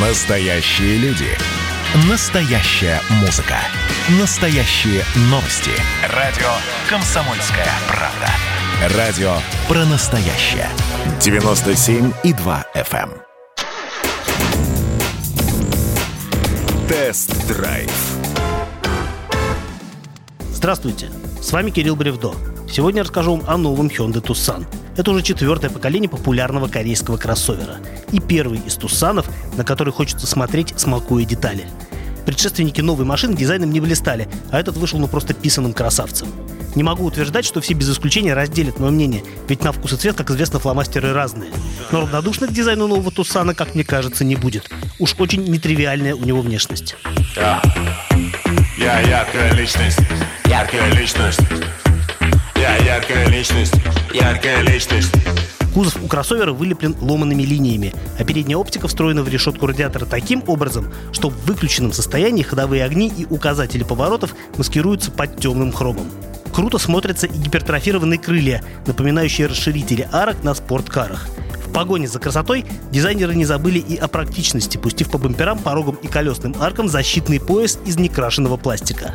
Настоящие люди. Настоящая музыка. Настоящие новости. Радио «Комсомольская правда». Радио про настоящее. 97,2 FM. эм. Тест-драйв. Здравствуйте, с вами Кирилл Бревдо. Сегодня расскажу вам о новом Hyundai Tucson. Это уже четвертое поколение популярного корейского кроссовера. И первый из Туссанов, на который хочется смотреть, смакуя детали. Предшественники новой машины дизайном не блистали, а этот вышел ну просто писанным красавцем. Не могу утверждать, что все без исключения разделят мое мнение, ведь на вкус и цвет, как известно, фломастеры разные. Но равнодушных дизайну нового Туссана, как мне кажется, не будет. Уж очень нетривиальная у него внешность. Я, я яркая личность, яркая личность. Я яркая личность, яркая личность. Кузов у кроссовера вылеплен ломаными линиями, а передняя оптика встроена в решетку радиатора таким образом, что в выключенном состоянии ходовые огни и указатели поворотов маскируются под темным хромом. Круто смотрятся и гипертрофированные крылья, напоминающие расширители арок на спорткарах. В погоне за красотой дизайнеры не забыли и о практичности, пустив по бамперам, порогам и колесным аркам защитный пояс из некрашенного пластика.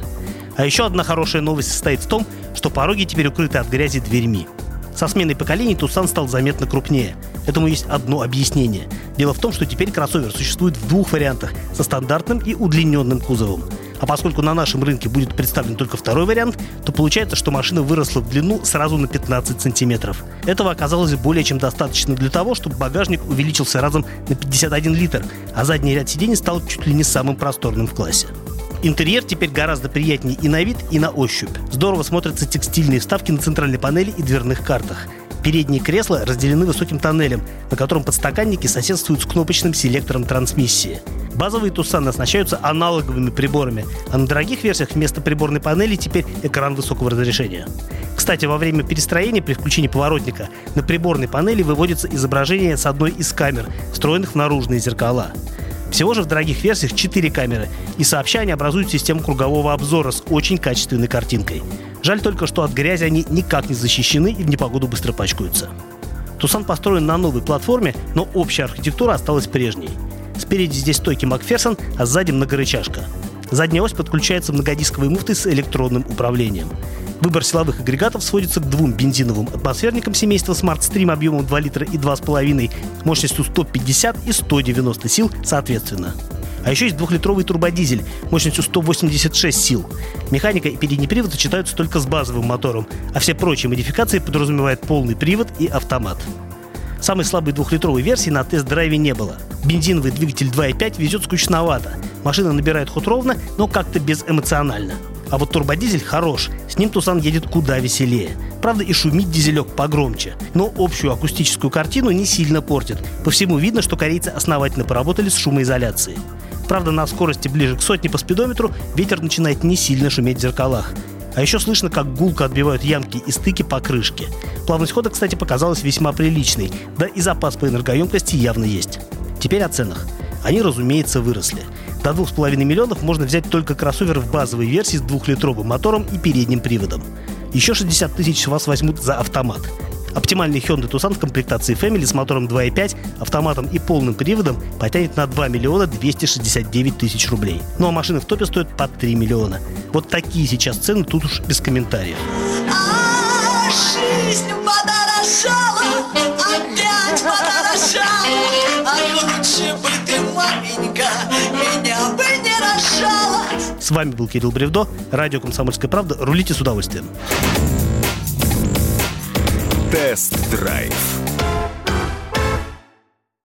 А еще одна хорошая новость состоит в том, что пороги теперь укрыты от грязи дверьми. Со сменой поколений Тусан стал заметно крупнее. Этому есть одно объяснение. Дело в том, что теперь кроссовер существует в двух вариантах – со стандартным и удлиненным кузовом. А поскольку на нашем рынке будет представлен только второй вариант, то получается, что машина выросла в длину сразу на 15 сантиметров. Этого оказалось более чем достаточно для того, чтобы багажник увеличился разом на 51 литр, а задний ряд сидений стал чуть ли не самым просторным в классе. Интерьер теперь гораздо приятнее и на вид, и на ощупь. Здорово смотрятся текстильные вставки на центральной панели и дверных картах. Передние кресла разделены высоким тоннелем, на котором подстаканники соседствуют с кнопочным селектором трансмиссии. Базовые Туссаны оснащаются аналоговыми приборами, а на дорогих версиях вместо приборной панели теперь экран высокого разрешения. Кстати, во время перестроения при включении поворотника на приборной панели выводится изображение с одной из камер, встроенных в наружные зеркала. Всего же в дорогих версиях 4 камеры, и сообща они образуют систему кругового обзора с очень качественной картинкой. Жаль только, что от грязи они никак не защищены и в непогоду быстро пачкаются. Тусан построен на новой платформе, но общая архитектура осталась прежней. Спереди здесь стойки Макферсон, а сзади многорычажка. Задняя ось подключается многодисковой муфтой с электронным управлением. Выбор силовых агрегатов сводится к двум бензиновым атмосферникам семейства Smart Stream объемом 2 литра и 2,5, мощностью 150 и 190 сил соответственно. А еще есть двухлитровый турбодизель мощностью 186 сил. Механика и передний привод сочетаются только с базовым мотором, а все прочие модификации подразумевают полный привод и автомат. Самой слабой двухлитровой версии на тест-драйве не было. Бензиновый двигатель 2.5 везет скучновато. Машина набирает ход ровно, но как-то безэмоционально. А вот турбодизель хорош, с ним Тусан едет куда веселее. Правда и шумит дизелек погромче, но общую акустическую картину не сильно портит. По всему видно, что корейцы основательно поработали с шумоизоляцией. Правда, на скорости ближе к сотне по спидометру ветер начинает не сильно шуметь в зеркалах. А еще слышно, как гулко отбивают ямки и стыки по крышке. Плавность хода, кстати, показалась весьма приличной, да и запас по энергоемкости явно есть. Теперь о ценах. Они, разумеется, выросли. До 2,5 миллионов можно взять только кроссовер в базовой версии с двухлитровым мотором и передним приводом. Еще 60 тысяч вас возьмут за автомат. Оптимальный Hyundai Tucson в комплектации Family с мотором 2.5, автоматом и полным приводом потянет на 2 миллиона 269 тысяч рублей. Ну а машины в топе стоят под 3 миллиона. Вот такие сейчас цены, тут уж без комментариев. Вами был Кирилл Бревдо, радио «Комсомольская правда». Рулите с удовольствием. Тест-драйв.